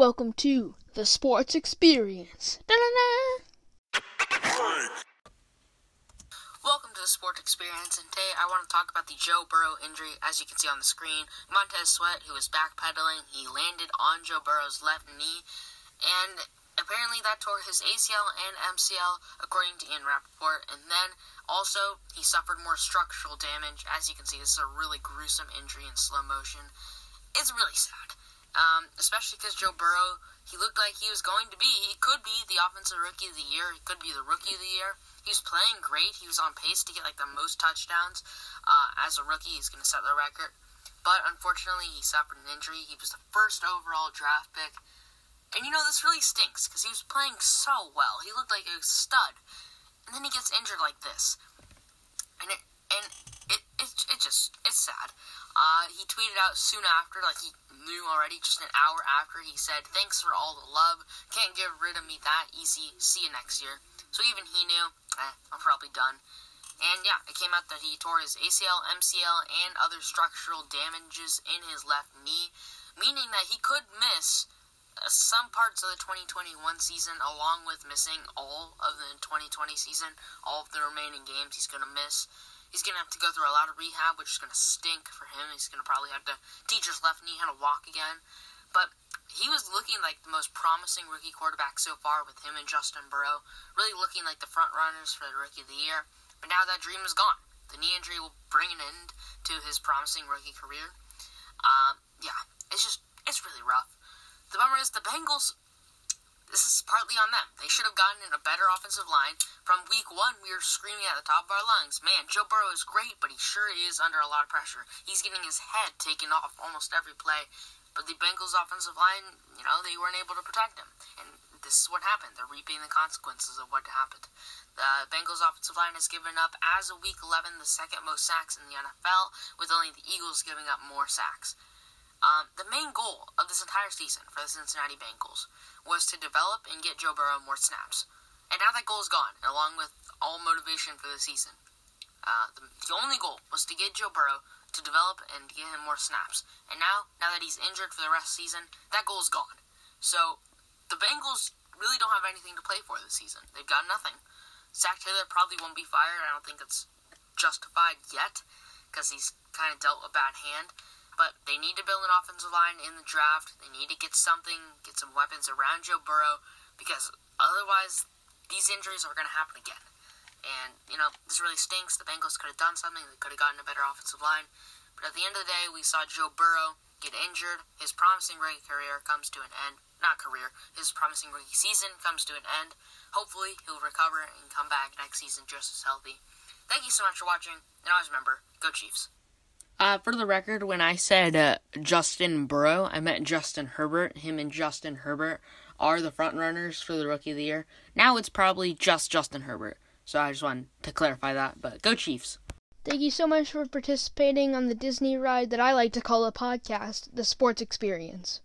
Welcome to the Sports Experience. Welcome to the Sport Experience, and today I want to talk about the Joe Burrow injury. As you can see on the screen, Montez Sweat, who was backpedaling, he landed on Joe Burrow's left knee, and apparently that tore his ACL and MCL, according to Ian Rapoport. And then also, he suffered more structural damage. As you can see, this is a really gruesome injury in slow motion. It's really sad. Um, especially because Joe Burrow, he looked like he was going to be, he could be the offensive rookie of the year. He could be the rookie of the year. He was playing great. He was on pace to get like the most touchdowns uh, as a rookie. He's going to set the record. But unfortunately, he suffered an injury. He was the first overall draft pick. And you know, this really stinks because he was playing so well. He looked like a stud. And then he gets injured like this. And it, and it, it, it just, it's sad. Uh, he tweeted out soon after, like he knew already, just an hour after, he said, Thanks for all the love. Can't get rid of me that easy. See you next year. So even he knew, eh, I'm probably done. And yeah, it came out that he tore his ACL, MCL, and other structural damages in his left knee, meaning that he could miss uh, some parts of the 2021 season, along with missing all of the 2020 season, all of the remaining games he's going to miss. He's to have to go through a lot of rehab, which is to stink for him. He's to probably have to teach his left knee how to walk again. But he was looking like the most promising rookie quarterback so far with him and Justin Burrow, really looking like the front runners for the rookie of the year. But now that dream is gone. The knee injury will bring an end to his promising rookie career. Uh, yeah, it's just, it's really rough. The bummer is the Bengals this is partly on them. They should have gotten in a better offensive line. From week one, we were screaming at the top of our lungs, man, Joe Burrow is great, but he sure is under a lot of pressure. He's getting his head taken off almost every play. But the Bengals' offensive line, you know, they weren't able to protect him. And this is what happened. They're reaping the consequences of what happened. The Bengals' offensive line has given up, as of week 11, the second most sacks in the NFL, with only the Eagles giving up more sacks. Um, the main goal of this entire season for the Cincinnati Bengals was to develop and get Joe Burrow more snaps. And now that goal is gone, along with all motivation for the season. Uh, the, the, only goal was to get Joe Burrow to develop and get him more snaps. And now, now that he's injured for the rest of the season, that goal is gone. So, the Bengals really don't have anything to play for this season. They've got nothing. Zac Taylor probably won't be fired. I don't think it's justified yet because he's kind of dealt a bad hand. But they need to build an offensive line in the draft. They need to get something, get some weapons around Joe Burrow, because otherwise these injuries are going to happen again. And, you know, this really stinks. The Bengals could have done something. They could have gotten a better offensive line. But at the end of the day, we saw Joe Burrow get injured. His promising rookie career comes to an end. Not career. His promising rookie season comes to an end. Hopefully, he'll recover and come back next season just as healthy. Thank you so much for watching. And always remember, go Chiefs. Uh, for the record, when I said uh, Justin Burrow, I meant Justin Herbert. Him and Justin Herbert are the front runners for the Rookie of the Year. Now it's probably just Justin Herbert. So I just wanted to clarify that. But go Chiefs. Thank you so much for participating on the Disney ride that I like to call a podcast, The Sports Experience.